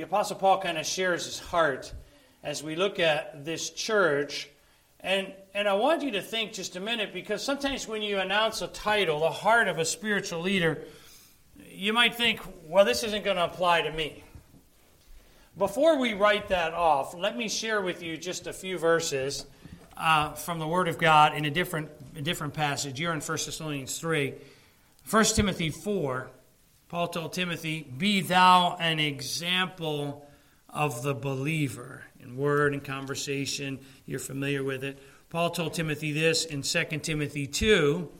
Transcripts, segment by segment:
The Apostle Paul kind of shares his heart as we look at this church. And, and I want you to think just a minute because sometimes when you announce a title, the heart of a spiritual leader, you might think, well, this isn't going to apply to me. Before we write that off, let me share with you just a few verses uh, from the Word of God in a different, a different passage. You're in 1 Thessalonians 3. 1 Timothy 4 Paul told Timothy, Be thou an example of the believer in word and conversation. You're familiar with it. Paul told Timothy this in 2 Timothy 2.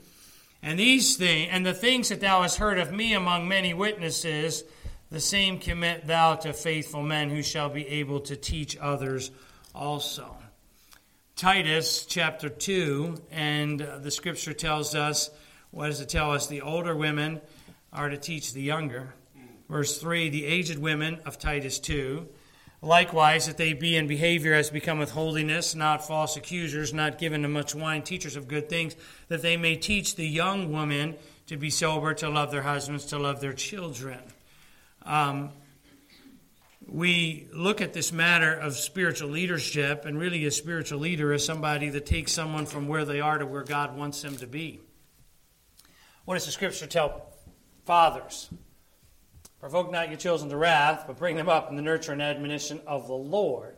And these things, and the things that thou hast heard of me among many witnesses, the same commit thou to faithful men who shall be able to teach others also. Titus chapter 2, and the scripture tells us, what does it tell us? The older women are to teach the younger. Verse 3 The aged women of Titus 2. Likewise, that they be in behavior as becometh holiness, not false accusers, not given to much wine, teachers of good things, that they may teach the young women to be sober, to love their husbands, to love their children. Um, we look at this matter of spiritual leadership, and really, a spiritual leader is somebody that takes someone from where they are to where God wants them to be. What does the scripture tell Fathers, provoke not your children to wrath, but bring them up in the nurture and admonition of the Lord.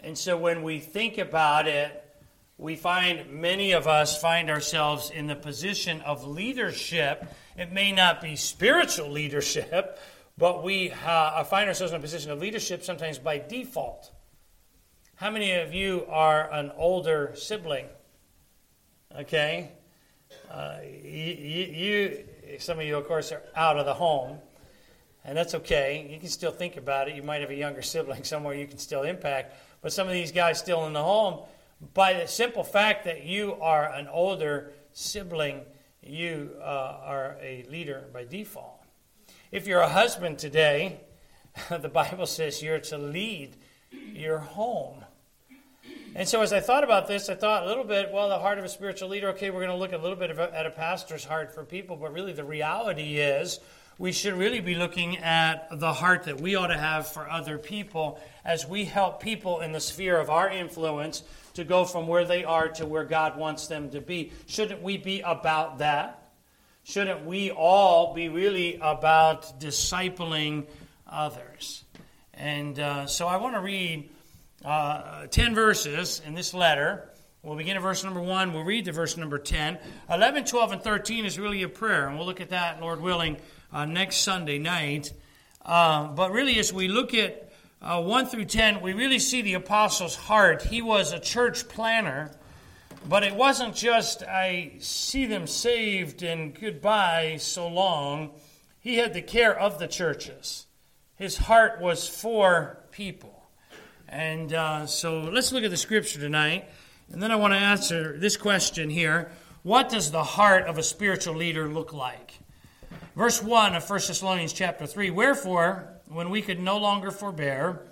And so when we think about it, we find many of us find ourselves in the position of leadership. It may not be spiritual leadership, but we uh, find ourselves in a position of leadership sometimes by default. How many of you are an older sibling? Okay? Uh, you, you, some of you, of course, are out of the home, and that's okay. You can still think about it. You might have a younger sibling somewhere you can still impact, but some of these guys still in the home, by the simple fact that you are an older sibling, you uh, are a leader by default. If you're a husband today, the Bible says you're to lead your home. And so, as I thought about this, I thought a little bit, well, the heart of a spiritual leader, okay, we're going to look a little bit a, at a pastor's heart for people, but really the reality is we should really be looking at the heart that we ought to have for other people as we help people in the sphere of our influence to go from where they are to where God wants them to be. Shouldn't we be about that? Shouldn't we all be really about discipling others? And uh, so I want to read uh, 10 verses in this letter. We'll begin at verse number 1. We'll read to verse number 10. 11, 12, and 13 is really a prayer, and we'll look at that, Lord willing, uh, next Sunday night. Uh, but really, as we look at uh, 1 through 10, we really see the apostle's heart. He was a church planter, but it wasn't just, I see them saved and goodbye so long. He had the care of the churches. His heart was for people. And uh, so let's look at the scripture tonight. And then I want to answer this question here What does the heart of a spiritual leader look like? Verse 1 of 1 Thessalonians chapter 3 Wherefore, when we could no longer forbear,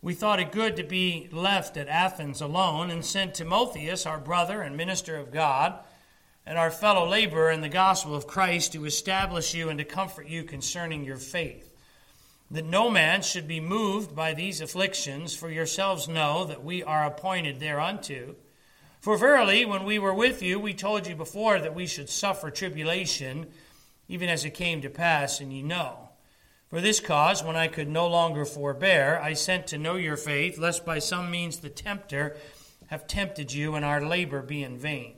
we thought it good to be left at Athens alone, and sent Timotheus, our brother and minister of God, and our fellow laborer in the gospel of Christ, to establish you and to comfort you concerning your faith that no man should be moved by these afflictions, for yourselves know that we are appointed thereunto. For verily, when we were with you, we told you before that we should suffer tribulation, even as it came to pass, and ye know. For this cause, when I could no longer forbear, I sent to know your faith, lest by some means the tempter have tempted you, and our labor be in vain.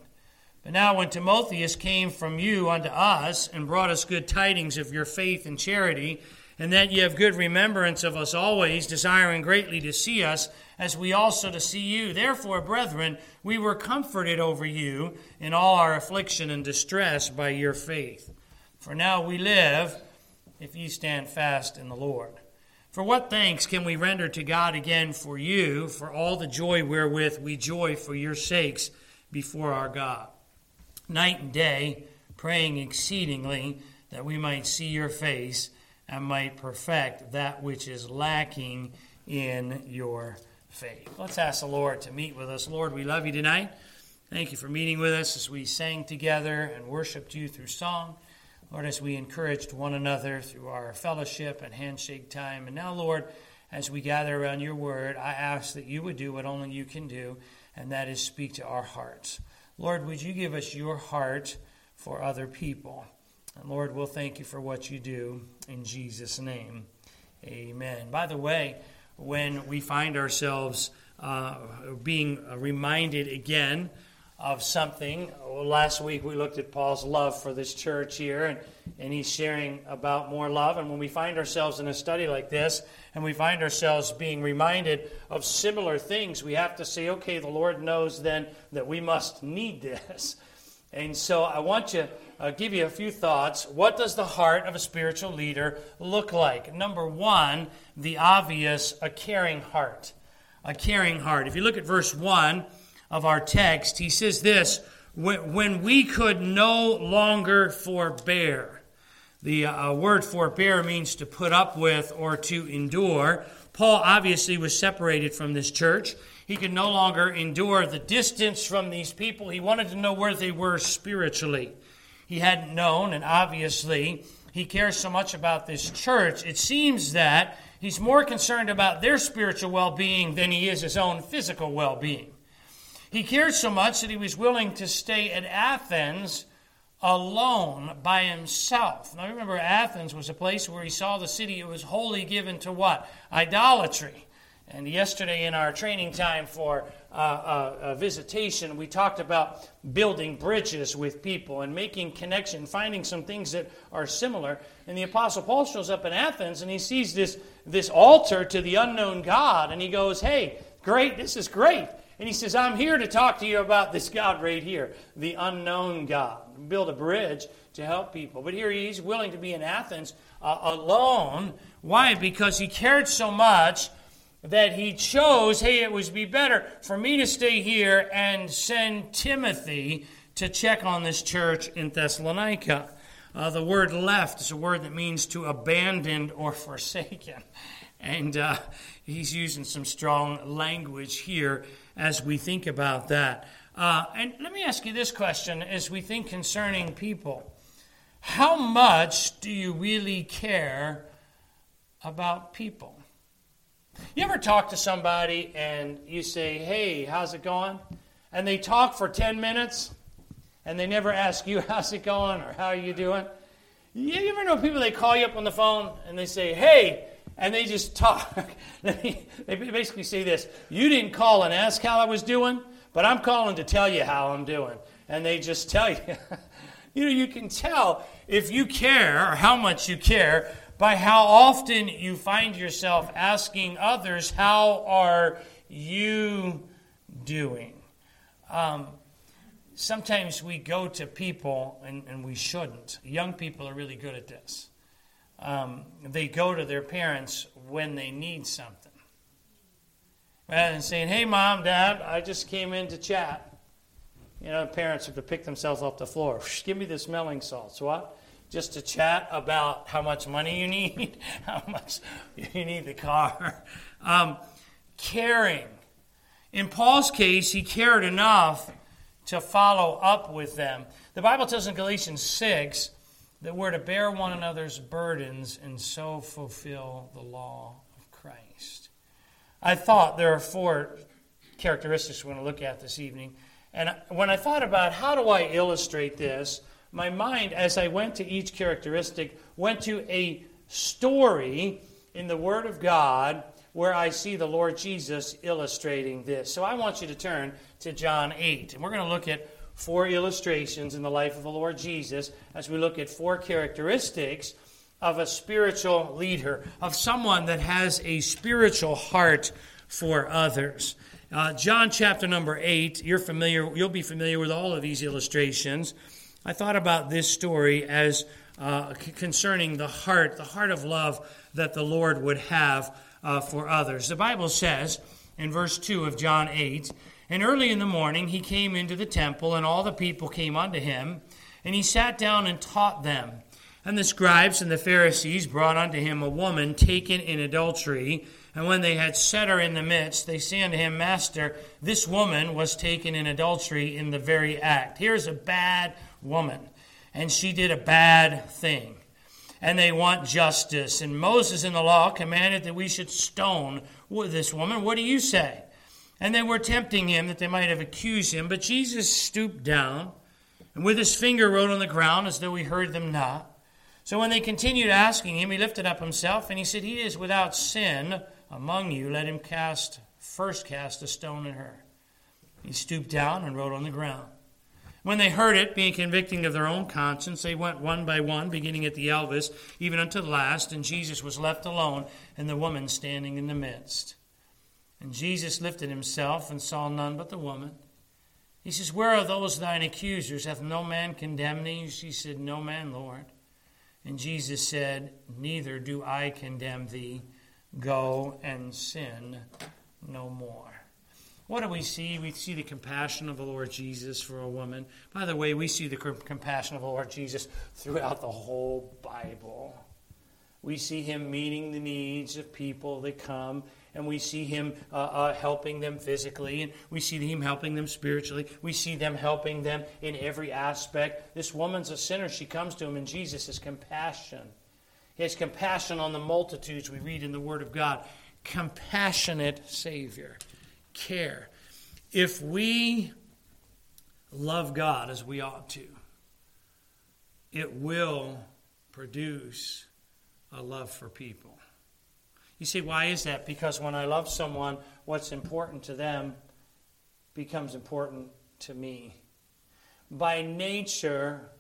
But now, when Timotheus came from you unto us, and brought us good tidings of your faith and charity, and that ye have good remembrance of us always, desiring greatly to see us, as we also to see you. Therefore, brethren, we were comforted over you in all our affliction and distress by your faith. For now we live, if ye stand fast in the Lord. For what thanks can we render to God again for you, for all the joy wherewith we joy for your sakes before our God? Night and day, praying exceedingly that we might see your face and might perfect that which is lacking in your faith. Let's ask the Lord to meet with us. Lord, we love you tonight. Thank you for meeting with us as we sang together and worshiped you through song. Lord, as we encouraged one another through our fellowship and handshake time. And now, Lord, as we gather around your word, I ask that you would do what only you can do, and that is speak to our hearts. Lord, would you give us your heart for other people? Lord, we'll thank you for what you do in Jesus' name. Amen. By the way, when we find ourselves uh, being reminded again of something. Last week we looked at Paul's love for this church here, and, and he's sharing about more love. And when we find ourselves in a study like this, and we find ourselves being reminded of similar things, we have to say, okay, the Lord knows then that we must need this. And so I want to uh, give you a few thoughts. What does the heart of a spiritual leader look like? Number one, the obvious, a caring heart. A caring heart. If you look at verse 1, of our text, he says this when we could no longer forbear. The uh, word forbear means to put up with or to endure. Paul obviously was separated from this church. He could no longer endure the distance from these people. He wanted to know where they were spiritually. He hadn't known, and obviously, he cares so much about this church. It seems that he's more concerned about their spiritual well being than he is his own physical well being. He cared so much that he was willing to stay at Athens alone by himself. Now remember, Athens was a place where he saw the city, it was wholly given to what? Idolatry. And yesterday, in our training time for uh, uh, a visitation, we talked about building bridges with people and making connection, finding some things that are similar. And the Apostle Paul shows up in Athens and he sees this, this altar to the unknown God, and he goes, Hey, great, this is great. And he says, I'm here to talk to you about this God right here, the unknown God. Build a bridge to help people. But here he's willing to be in Athens uh, alone. Why? Because he cared so much that he chose, hey, it would be better for me to stay here and send Timothy to check on this church in Thessalonica. Uh, the word left is a word that means to abandon or forsaken. And uh, he's using some strong language here as we think about that. Uh, and let me ask you this question as we think concerning people How much do you really care about people? You ever talk to somebody and you say, Hey, how's it going? And they talk for 10 minutes and they never ask you, How's it going or How are you doing? You ever know people, they call you up on the phone and they say, Hey, and they just talk. they basically say this You didn't call and ask how I was doing, but I'm calling to tell you how I'm doing. And they just tell you. you know, you can tell if you care or how much you care by how often you find yourself asking others, How are you doing? Um, sometimes we go to people, and, and we shouldn't. Young people are really good at this um, they go to their parents when they need something. Rather than saying, hey, mom, dad, I just came in to chat. You know, parents have to pick themselves off the floor. Give me the smelling salts. What? Just to chat about how much money you need, how much you need the car. Um, caring. In Paul's case, he cared enough to follow up with them. The Bible tells in Galatians 6 that we're to bear one another's burdens and so fulfill the law of Christ. I thought there are four characteristics we're going to look at this evening. And when I thought about how do I illustrate this, my mind, as I went to each characteristic, went to a story in the Word of God where I see the Lord Jesus illustrating this. So I want you to turn to John 8. And we're going to look at four illustrations in the life of the Lord Jesus as we look at four characteristics of a spiritual leader, of someone that has a spiritual heart for others. Uh, John chapter number 8, you're familiar, you'll be familiar with all of these illustrations. I thought about this story as uh, concerning the heart, the heart of love that the Lord would have uh, for others. The Bible says in verse 2 of John 8, and early in the morning he came into the temple, and all the people came unto him, and he sat down and taught them. And the scribes and the Pharisees brought unto him a woman taken in adultery. And when they had set her in the midst, they say unto him, Master, this woman was taken in adultery in the very act. Here's a bad woman. and she did a bad thing. And they want justice. And Moses in the law commanded that we should stone this woman. What do you say? And they were tempting him that they might have accused him. But Jesus stooped down and with his finger wrote on the ground as though he heard them not. So when they continued asking him, he lifted up himself and he said, He is without sin among you. Let him cast first cast a stone at her. He stooped down and wrote on the ground. When they heard it, being convicting of their own conscience, they went one by one, beginning at the eldest, even unto the last, and Jesus was left alone, and the woman standing in the midst. And Jesus lifted himself and saw none but the woman. He says, Where are those thine accusers? Hath no man condemned thee? She said, No man, Lord. And Jesus said, Neither do I condemn thee. Go and sin no more. What do we see? We see the compassion of the Lord Jesus for a woman. By the way, we see the compassion of the Lord Jesus throughout the whole Bible. We see him meeting the needs of people that come, and we see him uh, uh, helping them physically, and we see him helping them spiritually. We see them helping them in every aspect. This woman's a sinner. She comes to him, and Jesus has compassion. Has compassion on the multitudes we read in the Word of God. Compassionate Savior care. If we love God as we ought to, it will produce a love for people. You see, why is that? Because when I love someone, what's important to them becomes important to me. By nature,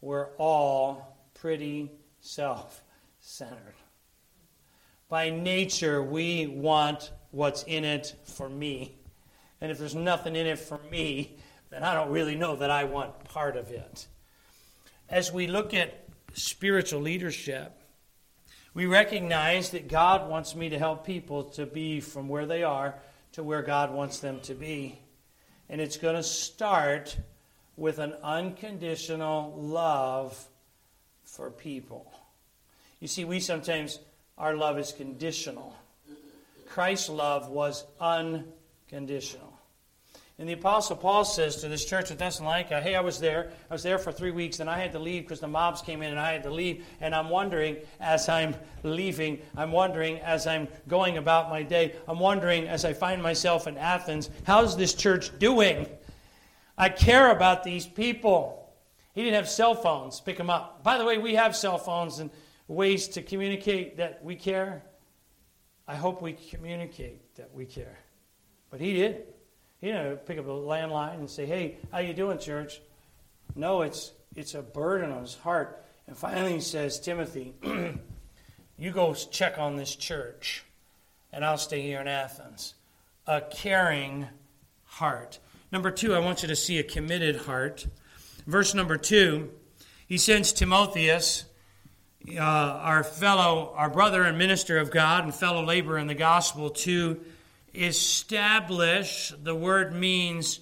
we're all pretty self centered. By nature, we want what's in it for me. And if there's nothing in it for me, then I don't really know that I want part of it. As we look at spiritual leadership, we recognize that God wants me to help people to be from where they are to where God wants them to be. And it's going to start with an unconditional love for people. You see, we sometimes, our love is conditional. Christ's love was unconditional. And the Apostle Paul says to this church at Thessalonica, Hey, I was there. I was there for three weeks, and I had to leave because the mobs came in and I had to leave. And I'm wondering as I'm leaving, I'm wondering as I'm going about my day, I'm wondering as I find myself in Athens, how's this church doing? I care about these people. He didn't have cell phones. Pick them up. By the way, we have cell phones and ways to communicate that we care. I hope we communicate that we care. But he didn't. He didn't pick up a landline and say, "Hey, how you doing, church?" No, it's it's a burden on his heart. And finally, he says, "Timothy, you go check on this church, and I'll stay here in Athens." A caring heart. Number two, I want you to see a committed heart. Verse number two, he sends Timotheus uh, our fellow, our brother and minister of God and fellow laborer in the gospel to establish, the word means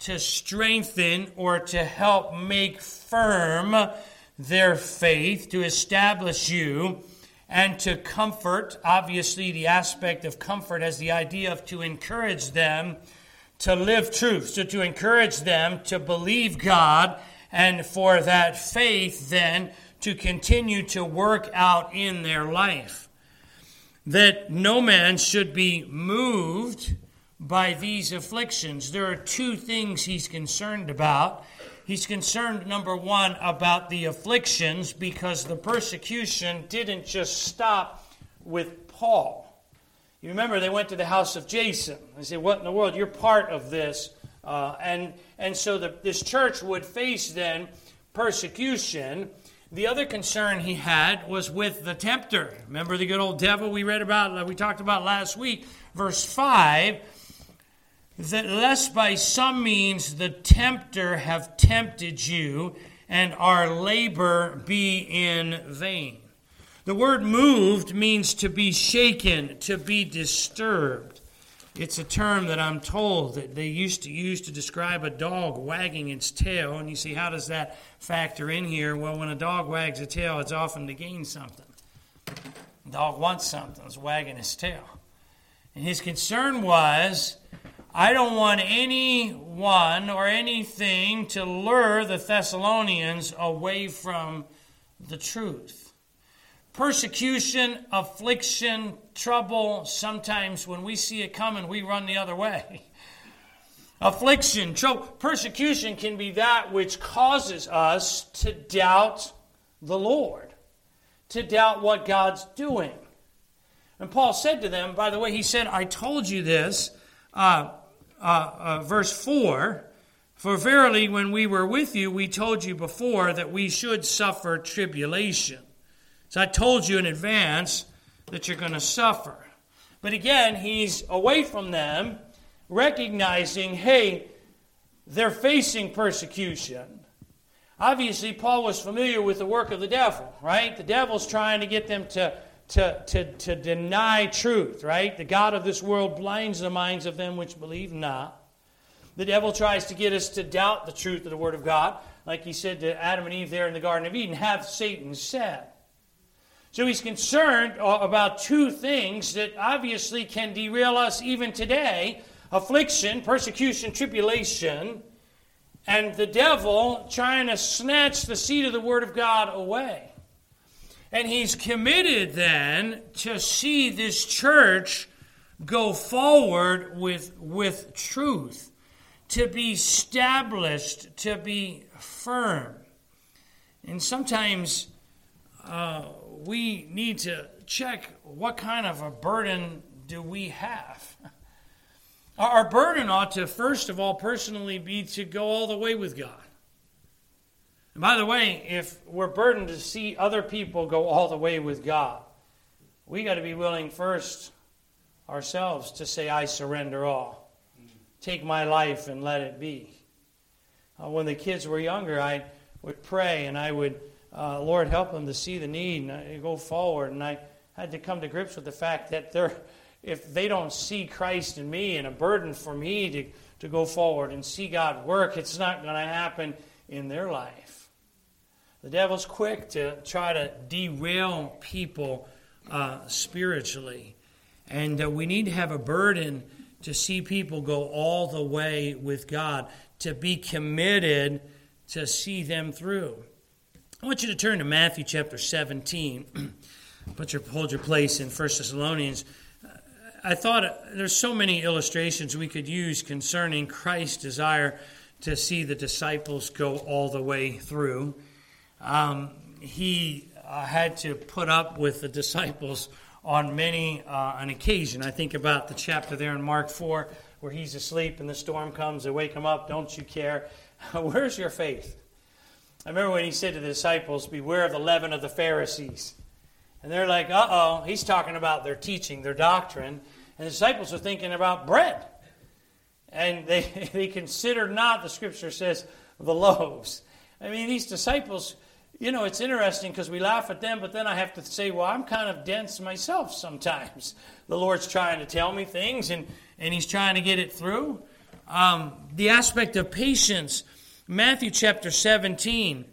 to strengthen or to help make firm their faith, to establish you, and to comfort. Obviously, the aspect of comfort has the idea of to encourage them to live truth, so to encourage them to believe God, and for that faith then to continue to work out in their life. That no man should be moved by these afflictions. There are two things he's concerned about. He's concerned, number one, about the afflictions because the persecution didn't just stop with Paul. You remember they went to the house of Jason. They said, What in the world? You're part of this. Uh, and, and so the, this church would face then persecution the other concern he had was with the tempter. Remember the good old devil we read about, uh, we talked about last week, verse 5 that lest by some means the tempter have tempted you and our labor be in vain. The word moved means to be shaken, to be disturbed. It's a term that I'm told that they used to use to describe a dog wagging its tail. And you see, how does that factor in here? Well, when a dog wags its tail, it's often to gain something. The dog wants something, it's wagging his tail. And his concern was I don't want anyone or anything to lure the Thessalonians away from the truth. Persecution, affliction, trouble, sometimes when we see it coming, we run the other way. Affliction, trouble, persecution can be that which causes us to doubt the Lord, to doubt what God's doing. And Paul said to them, by the way, he said, I told you this, uh, uh, uh, verse 4 For verily, when we were with you, we told you before that we should suffer tribulation. So I told you in advance that you're going to suffer. But again, he's away from them, recognizing, hey, they're facing persecution. Obviously, Paul was familiar with the work of the devil, right? The devil's trying to get them to, to, to, to deny truth, right? The God of this world blinds the minds of them which believe not. The devil tries to get us to doubt the truth of the Word of God, like he said to Adam and Eve there in the Garden of Eden, have Satan said. So he's concerned about two things that obviously can derail us even today affliction, persecution, tribulation, and the devil trying to snatch the seed of the Word of God away. And he's committed then to see this church go forward with, with truth, to be established, to be firm. And sometimes uh, we need to check what kind of a burden do we have. Our burden ought to, first of all, personally be to go all the way with God. And by the way, if we're burdened to see other people go all the way with God, we got to be willing first ourselves to say, I surrender all. Take my life and let it be. Uh, when the kids were younger, I would pray and I would uh, Lord, help them to see the need and go forward. And I had to come to grips with the fact that they're, if they don't see Christ in me and a burden for me to, to go forward and see God work, it's not going to happen in their life. The devil's quick to try to derail people uh, spiritually. And uh, we need to have a burden to see people go all the way with God, to be committed to see them through. I want you to turn to Matthew chapter 17. Put your, hold your place in 1 Thessalonians. I thought there's so many illustrations we could use concerning Christ's desire to see the disciples go all the way through. Um, he uh, had to put up with the disciples on many uh, an occasion. I think about the chapter there in Mark 4 where he's asleep and the storm comes. They wake him up. Don't you care? Where's your faith? I remember when he said to the disciples, Beware of the leaven of the Pharisees. And they're like, uh oh, he's talking about their teaching, their doctrine. And the disciples are thinking about bread. And they, they considered not, the scripture says, the loaves. I mean, these disciples, you know, it's interesting because we laugh at them, but then I have to say, well, I'm kind of dense myself sometimes. The Lord's trying to tell me things and, and He's trying to get it through. Um, the aspect of patience Matthew chapter 17,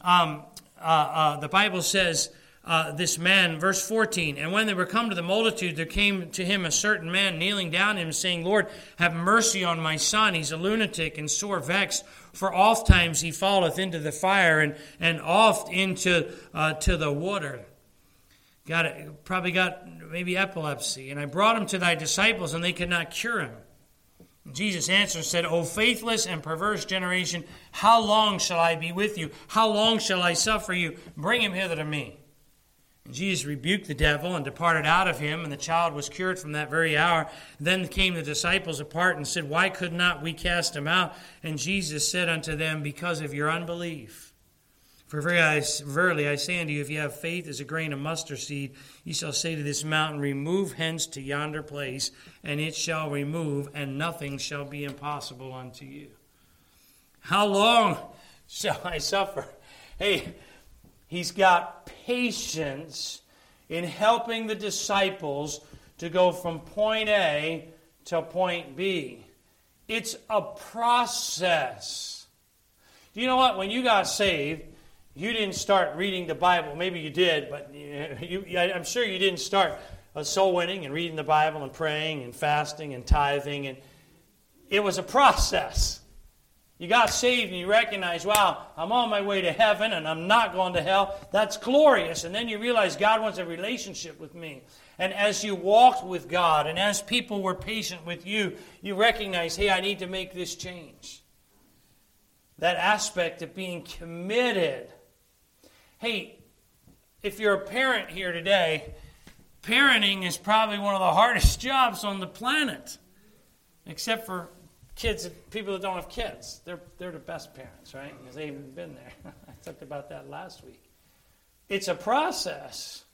um, uh, uh, the Bible says, uh, this man, verse 14, and when they were come to the multitude, there came to him a certain man kneeling down him, saying, Lord, have mercy on my son. He's a lunatic and sore vexed, for oft times he falleth into the fire and, and oft into uh, to the water. Got it, probably got maybe epilepsy. And I brought him to thy disciples, and they could not cure him. Jesus answered and said, O faithless and perverse generation, how long shall I be with you? How long shall I suffer you? Bring him hither to me. And Jesus rebuked the devil and departed out of him, and the child was cured from that very hour. Then came the disciples apart and said, Why could not we cast him out? And Jesus said unto them, Because of your unbelief. For verily I say unto you, if you have faith as a grain of mustard seed, you shall say to this mountain, Remove hence to yonder place, and it shall remove, and nothing shall be impossible unto you. How long shall I suffer? Hey, he's got patience in helping the disciples to go from point A to point B. It's a process. Do you know what? When you got saved, you didn't start reading the Bible. Maybe you did, but you, I'm sure you didn't start soul winning and reading the Bible and praying and fasting and tithing. And it was a process. You got saved and you recognize, wow, I'm on my way to heaven and I'm not going to hell. That's glorious. And then you realize God wants a relationship with me. And as you walked with God and as people were patient with you, you recognize, hey, I need to make this change. That aspect of being committed. Hey, if you're a parent here today, parenting is probably one of the hardest jobs on the planet, except for kids, people that don't have kids. They're, they're the best parents, right? Because they've been there. I talked about that last week. It's a process.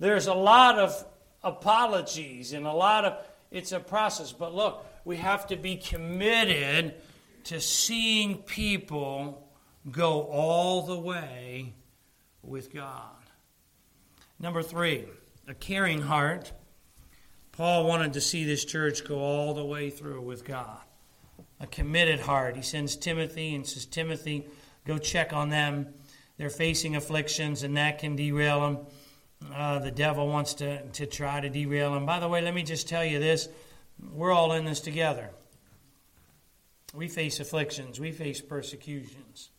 There's a lot of apologies and a lot of, it's a process. But look, we have to be committed to seeing people go all the way with God. Number three, a caring heart. Paul wanted to see this church go all the way through with God. A committed heart. He sends Timothy and says, Timothy, go check on them. They're facing afflictions, and that can derail them. Uh, the devil wants to, to try to derail them. By the way, let me just tell you this we're all in this together. We face afflictions, we face persecutions.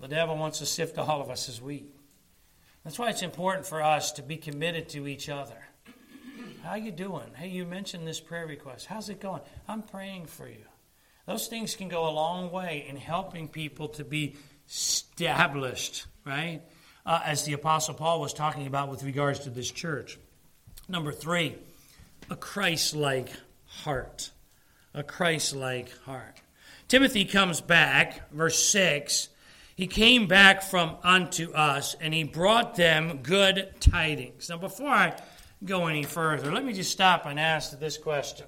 The devil wants to sift all of us as wheat. That's why it's important for us to be committed to each other. How you doing? Hey, you mentioned this prayer request. How's it going? I'm praying for you. Those things can go a long way in helping people to be established, right? Uh, as the Apostle Paul was talking about with regards to this church. Number three, a Christ like heart. A Christ like heart. Timothy comes back, verse 6, he came back from unto us, and he brought them good tidings. Now, before I go any further, let me just stop and ask this question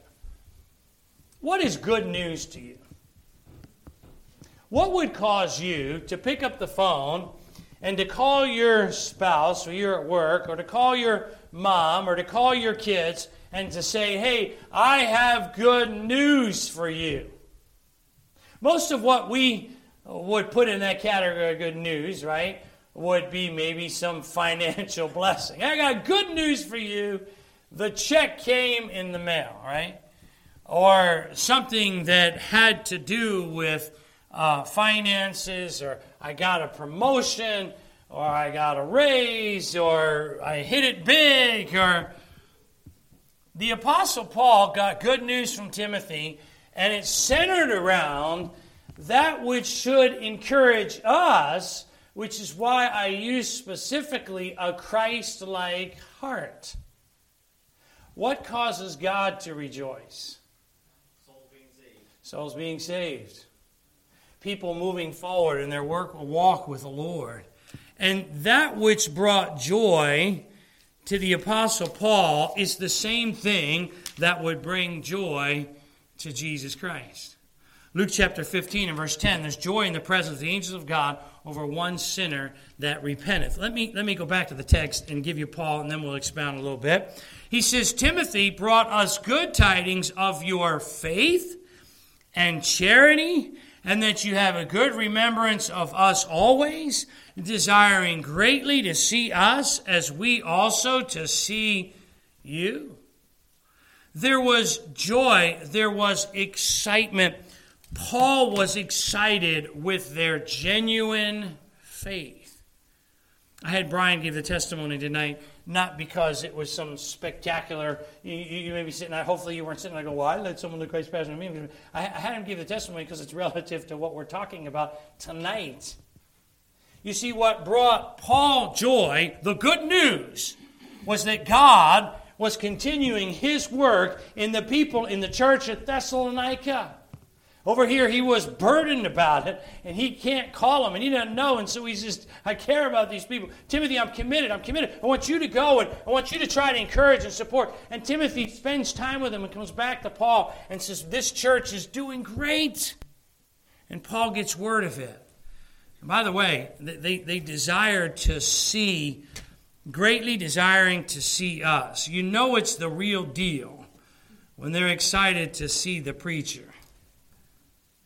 What is good news to you? What would cause you to pick up the phone and to call your spouse, or you're at work, or to call your mom, or to call your kids, and to say, Hey, I have good news for you? Most of what we would put in that category good news, right, would be maybe some financial blessing. I got good news for you. The check came in the mail, right? Or something that had to do with uh, finances, or I got a promotion, or I got a raise, or I hit it big, or the Apostle Paul got good news from Timothy, and it's centered around that which should encourage us, which is why I use specifically a Christ like heart. What causes God to rejoice? Souls being saved. Souls being saved. People moving forward in their work walk with the Lord. And that which brought joy to the Apostle Paul is the same thing that would bring joy to Jesus Christ. Luke chapter 15 and verse 10, there's joy in the presence of the angels of God over one sinner that repenteth. Let me, let me go back to the text and give you Paul, and then we'll expound a little bit. He says, Timothy brought us good tidings of your faith and charity, and that you have a good remembrance of us always, desiring greatly to see us as we also to see you. There was joy, there was excitement Paul was excited with their genuine faith. I had Brian give the testimony tonight, not because it was some spectacular. You, you may be sitting there, hopefully you weren't sitting there going, Well, I someone to Christ passion me. I, I had him give the testimony because it's relative to what we're talking about tonight. You see, what brought Paul joy, the good news, was that God was continuing his work in the people in the church at Thessalonica. Over here, he was burdened about it, and he can't call them, and he doesn't know, and so he's just, I care about these people. Timothy, I'm committed, I'm committed. I want you to go, and I want you to try to encourage and support. And Timothy spends time with him and comes back to Paul and says, This church is doing great. And Paul gets word of it. And by the way, they, they desire to see, greatly desiring to see us. You know it's the real deal when they're excited to see the preacher.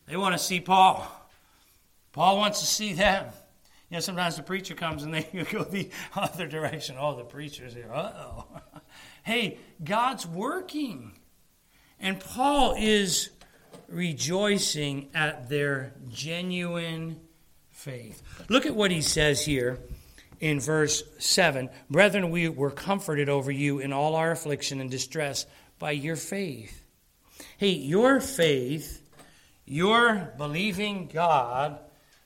They want to see Paul. Paul wants to see them. You know, sometimes the preacher comes and they go the other direction. Oh, the preacher's here. Uh oh. hey, God's working. And Paul is rejoicing at their genuine faith. Look at what he says here in verse 7 Brethren, we were comforted over you in all our affliction and distress by your faith. Hey, your faith, your believing God,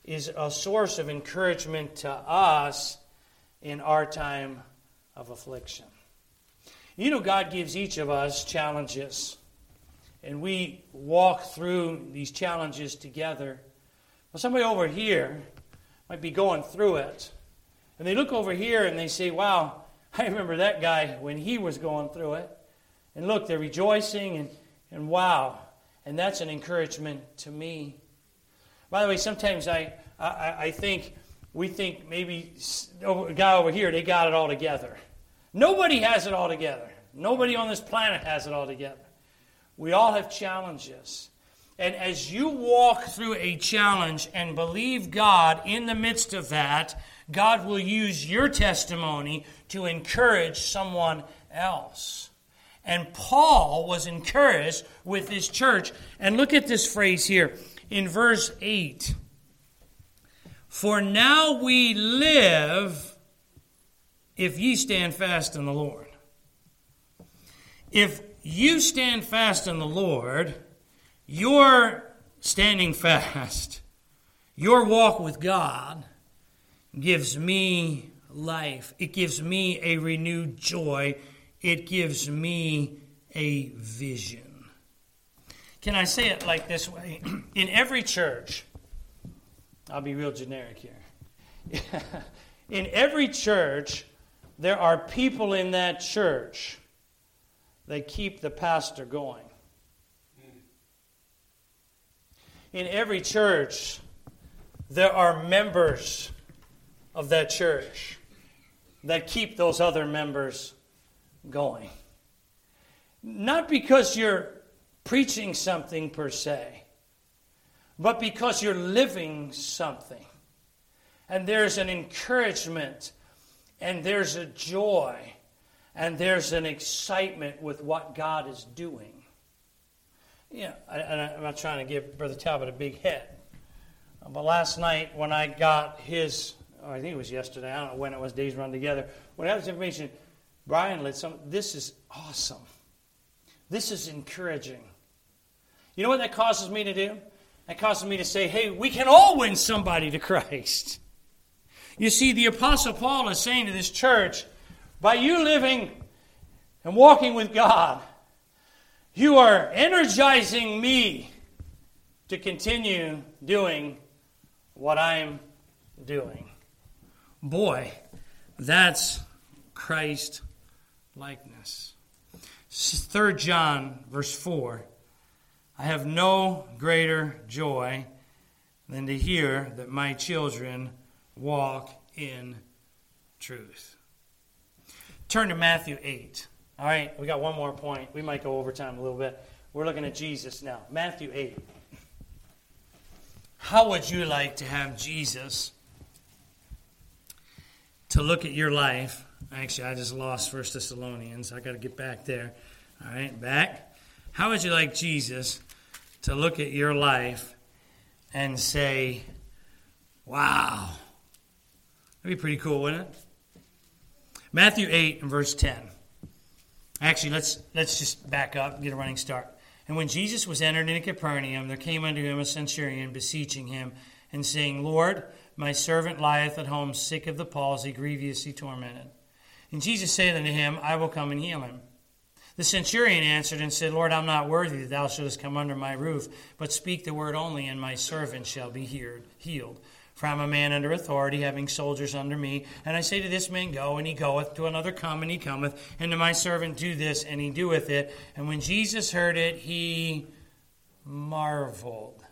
is a source of encouragement to us in our time of affliction. You know, God gives each of us challenges, and we walk through these challenges together. Well, somebody over here might be going through it, and they look over here and they say, Wow, I remember that guy when he was going through it. And look, they're rejoicing and, and wow. And that's an encouragement to me. By the way, sometimes I, I, I think we think maybe oh, a guy over here, they got it all together. Nobody has it all together. Nobody on this planet has it all together. We all have challenges. And as you walk through a challenge and believe God in the midst of that, God will use your testimony to encourage someone else. And Paul was encouraged with this church. And look at this phrase here in verse 8 For now we live if ye stand fast in the Lord. If you stand fast in the Lord, your standing fast, your walk with God, gives me life. It gives me a renewed joy. It gives me a vision. Can I say it like this way? In every church, I'll be real generic here. In every church, there are people in that church that keep the pastor going. In every church, there are members of that church that keep those other members going. Not because you're preaching something per se, but because you're living something. And there's an encouragement, and there's a joy, and there's an excitement with what God is doing. Yeah, and I'm not trying to give Brother Talbot a big head. But last night, when I got his oh, I think it was yesterday. I don't know when it was. Days run together. When I this information, Brian let some. Um, this is awesome. This is encouraging. You know what that causes me to do? That causes me to say, hey, we can all win somebody to Christ. You see, the Apostle Paul is saying to this church, by you living and walking with God, you are energizing me to continue doing what I'm doing. Boy, that's Christ likeness. 3 John, verse 4 I have no greater joy than to hear that my children walk in truth. Turn to Matthew 8. All right, we got one more point. We might go over time a little bit. We're looking at Jesus now. Matthew 8. How would you like to have Jesus to look at your life. Actually, I just lost First Thessalonians. I got to get back there. All right, back. How would you like Jesus to look at your life and say, "Wow"? That'd be pretty cool, wouldn't it? Matthew 8 and verse 10. Actually, let's let's just back up get a running start. And when Jesus was entered into Capernaum, there came unto him a centurion beseeching him and saying, Lord, my servant lieth at home sick of the palsy, grievously tormented. And Jesus said unto him, I will come and heal him. The centurion answered and said, Lord, I'm not worthy that thou shouldest come under my roof, but speak the word only, and my servant shall be healed. For I'm a man under authority, having soldiers under me. And I say to this man, Go, and he goeth, to another, Come, and he cometh, and to my servant, Do this, and he doeth it. And when Jesus heard it, he marveled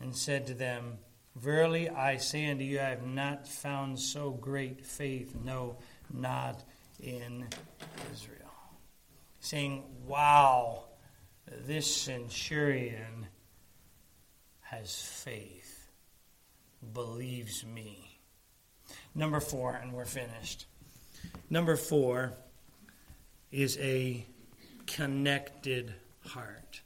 and said to them, Verily I say unto you, I have not found so great faith, no, not in Israel. Saying, Wow, this centurion has faith, believes me. Number four, and we're finished. Number four is a connected heart.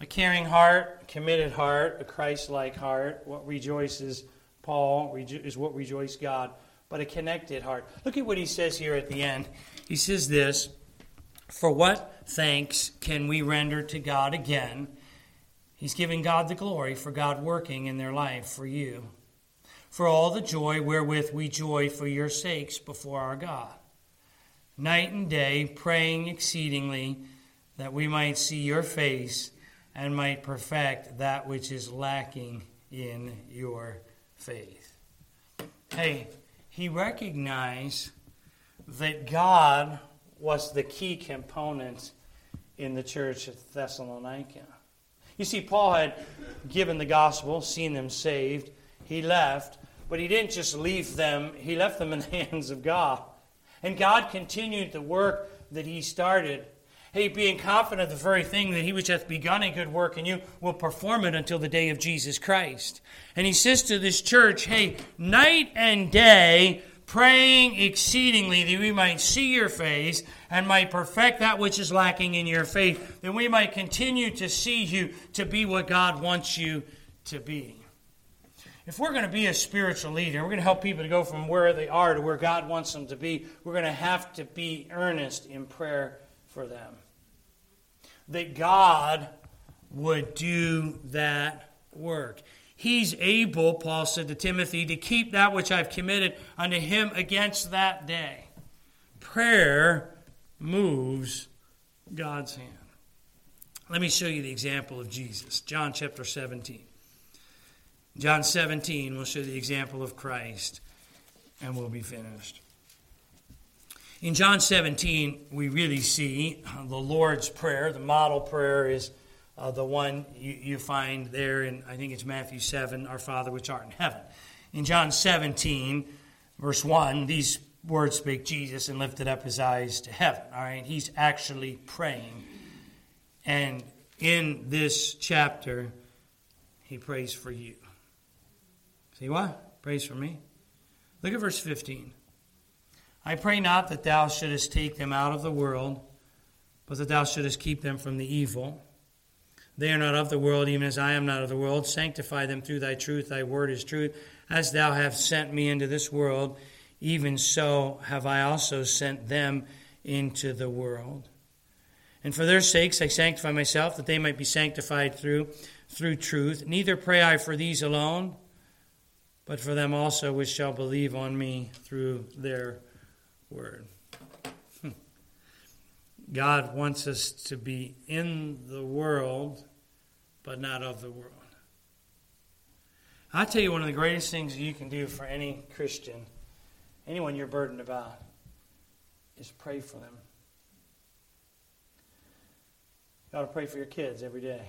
A caring heart, a committed heart, a Christ like heart. What rejoices Paul is what rejoices God, but a connected heart. Look at what he says here at the end. He says this For what thanks can we render to God again? He's giving God the glory for God working in their life for you, for all the joy wherewith we joy for your sakes before our God. Night and day, praying exceedingly that we might see your face and might perfect that which is lacking in your faith. Hey, he recognized that God was the key component in the church at Thessalonica. You see, Paul had given the gospel, seen them saved. He left, but he didn't just leave them, he left them in the hands of God. And God continued the work that he started. Hey, being confident of the very thing that he which hath begun a good work in you will perform it until the day of Jesus Christ. And he says to this church, hey, night and day, praying exceedingly that we might see your face and might perfect that which is lacking in your faith, that we might continue to see you to be what God wants you to be. If we're going to be a spiritual leader, we're going to help people to go from where they are to where God wants them to be, we're going to have to be earnest in prayer for them. That God would do that work. He's able, Paul said to Timothy, to keep that which I've committed unto him against that day. Prayer moves God's hand. Let me show you the example of Jesus. John chapter 17. John 17 will show the example of Christ, and we'll be finished. In John 17, we really see the Lord's Prayer. The model prayer is uh, the one you, you find there in, I think it's Matthew 7, Our Father which art in heaven. In John 17, verse 1, these words spake Jesus and lifted up his eyes to heaven. All right, he's actually praying. And in this chapter, he prays for you. See what? Prays for me. Look at verse 15. I pray not that thou shouldest take them out of the world, but that thou shouldest keep them from the evil. They are not of the world, even as I am not of the world. Sanctify them through thy truth. Thy word is truth. As thou hast sent me into this world, even so have I also sent them into the world. And for their sakes I sanctify myself, that they might be sanctified through through truth. Neither pray I for these alone, but for them also which shall believe on me through their word. Hmm. God wants us to be in the world, but not of the world. i tell you one of the greatest things you can do for any Christian, anyone you're burdened about, is pray for them. You ought to pray for your kids every day.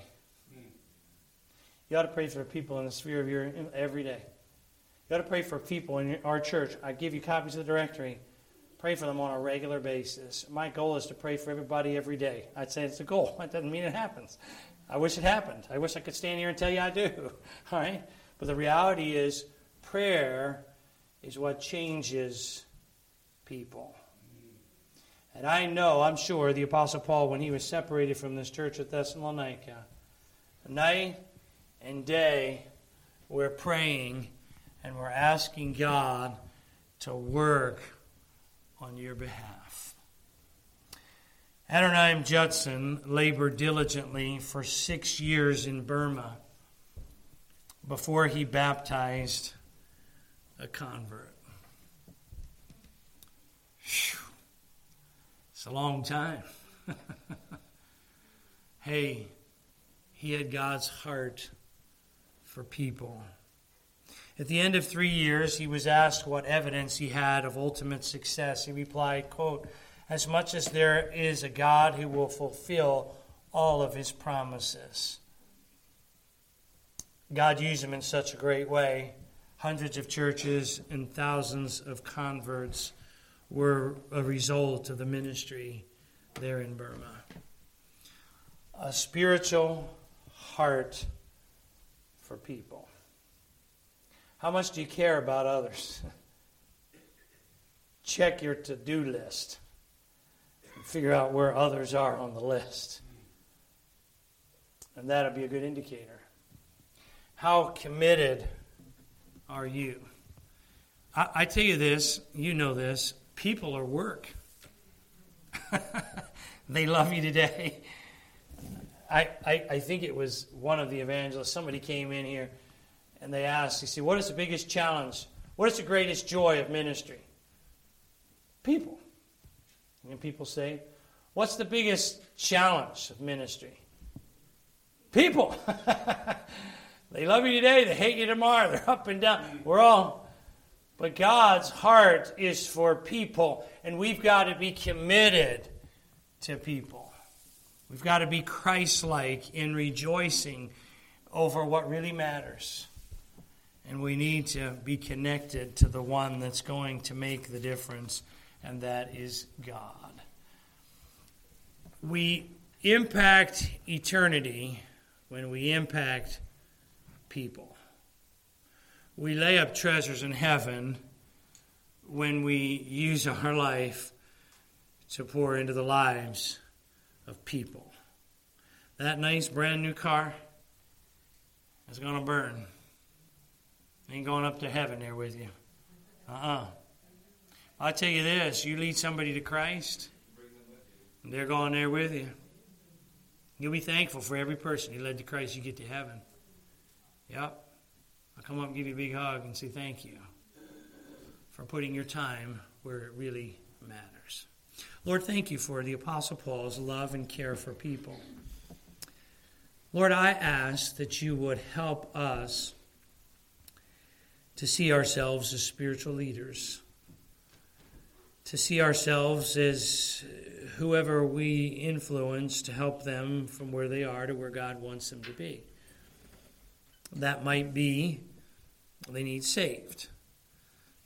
You ought to pray for people in the sphere of your every day. You ought to pray for people in our church. I give you copies of the directory pray for them on a regular basis. My goal is to pray for everybody every day. I'd say it's a goal. That doesn't mean it happens. I wish it happened. I wish I could stand here and tell you I do. All right? But the reality is, prayer is what changes people. And I know, I'm sure, the Apostle Paul, when he was separated from this church at Thessalonica, night and day, we're praying and we're asking God to work on your behalf. Adoniram Judson labored diligently for six years in Burma before he baptized a convert. Whew. It's a long time. hey, he had God's heart for people. At the end of three years, he was asked what evidence he had of ultimate success. He replied, quote, As much as there is a God who will fulfill all of his promises. God used him in such a great way. Hundreds of churches and thousands of converts were a result of the ministry there in Burma. A spiritual heart for people. How much do you care about others? Check your to do list. Figure out where others are on the list. And that'll be a good indicator. How committed are you? I, I tell you this, you know this, people are work. they love you today. I, I, I think it was one of the evangelists, somebody came in here and they asked, you see, what is the biggest challenge? What is the greatest joy of ministry? People. And people say, what's the biggest challenge of ministry? People. they love you today, they hate you tomorrow, they're up and down. We're all. But God's heart is for people, and we've got to be committed to people. We've got to be Christ like in rejoicing over what really matters. And we need to be connected to the one that's going to make the difference, and that is God. We impact eternity when we impact people. We lay up treasures in heaven when we use our life to pour into the lives of people. That nice brand new car is going to burn. Ain't going up to heaven there with you. Uh uh-uh. uh. i tell you this you lead somebody to Christ, they're going there with you. You'll be thankful for every person you led to Christ, you get to heaven. Yep. I'll come up and give you a big hug and say thank you for putting your time where it really matters. Lord, thank you for the Apostle Paul's love and care for people. Lord, I ask that you would help us to see ourselves as spiritual leaders, to see ourselves as whoever we influence to help them from where they are to where God wants them to be. That might be they need saved.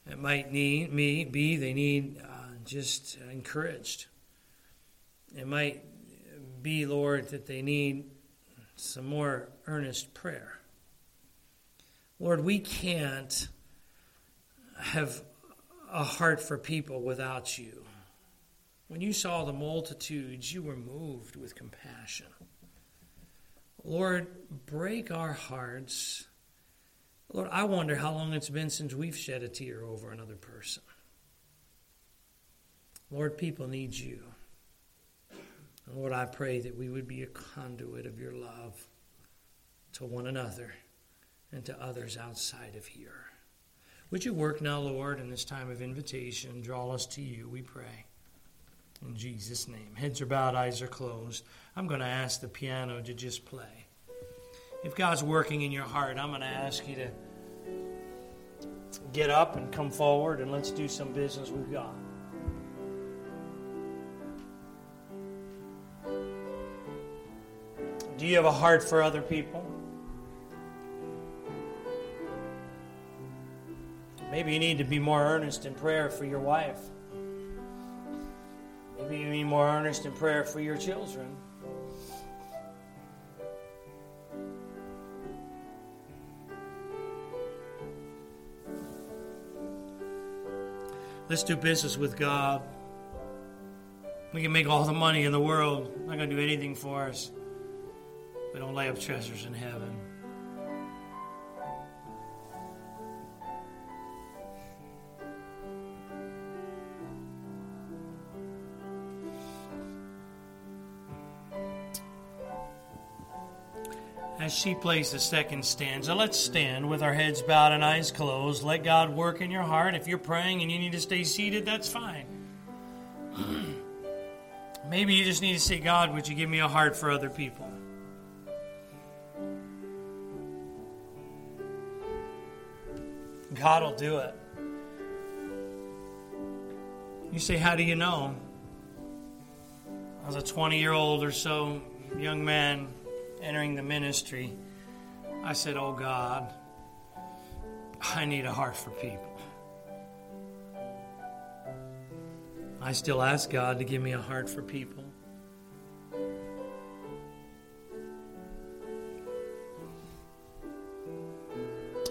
It might need me be they need uh, just encouraged. It might be, Lord, that they need some more earnest prayer. Lord, we can't have a heart for people without you. When you saw the multitudes, you were moved with compassion. Lord, break our hearts. Lord, I wonder how long it's been since we've shed a tear over another person. Lord, people need you. Lord, I pray that we would be a conduit of your love to one another and to others outside of here. Would you work now, Lord, in this time of invitation? Draw us to you, we pray. In Jesus' name. Heads are bowed, eyes are closed. I'm going to ask the piano to just play. If God's working in your heart, I'm going to ask you to get up and come forward and let's do some business with God. Do you have a heart for other people? Maybe you need to be more earnest in prayer for your wife. Maybe you need more earnest in prayer for your children. Let's do business with God. We can make all the money in the world. Not going to do anything for us. We don't lay up treasures in heaven. As she plays the second stanza, let's stand with our heads bowed and eyes closed. Let God work in your heart. If you're praying and you need to stay seated, that's fine. Maybe you just need to say, God, would you give me a heart for other people? God will do it. You say, How do you know? I was a 20 year old or so young man entering the ministry, I said, Oh God, I need a heart for people. I still ask God to give me a heart for people.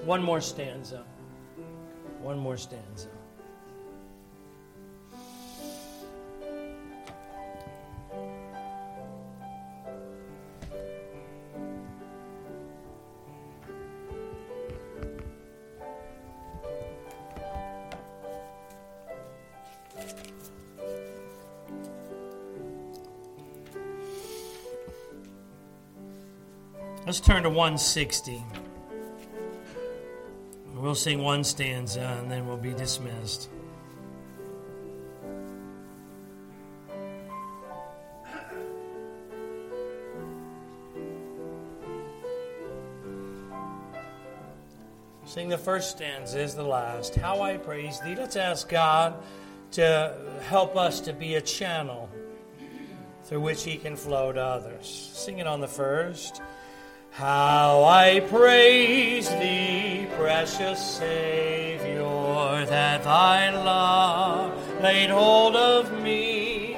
One more stanza. One more stanza. Turn to 160. We'll sing one stanza and then we'll be dismissed. Sing the first stanza is the last. How I praise thee. Let's ask God to help us to be a channel through which he can flow to others. Sing it on the first. How I praise thee, precious Savior, that thy love laid hold of me.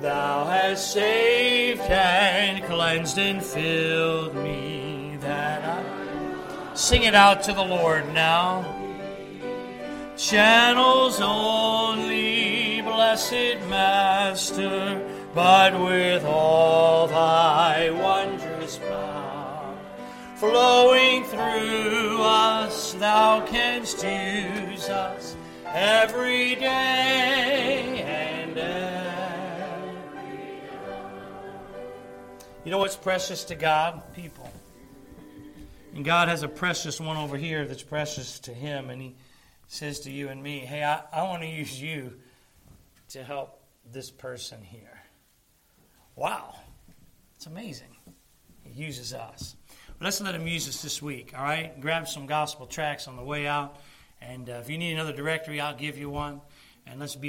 Thou hast saved and cleansed and filled me, that I sing it out to the Lord now. Channels only, blessed Master, but with all thy power flowing through us, thou canst use us every day and every You know what's precious to God? People. And God has a precious one over here that's precious to Him, and He says to you and me, Hey, I, I want to use you to help this person here. Wow. It's amazing. He uses us. Let's let him use us this week, all right? Grab some gospel tracts on the way out. And uh, if you need another directory, I'll give you one. And let's be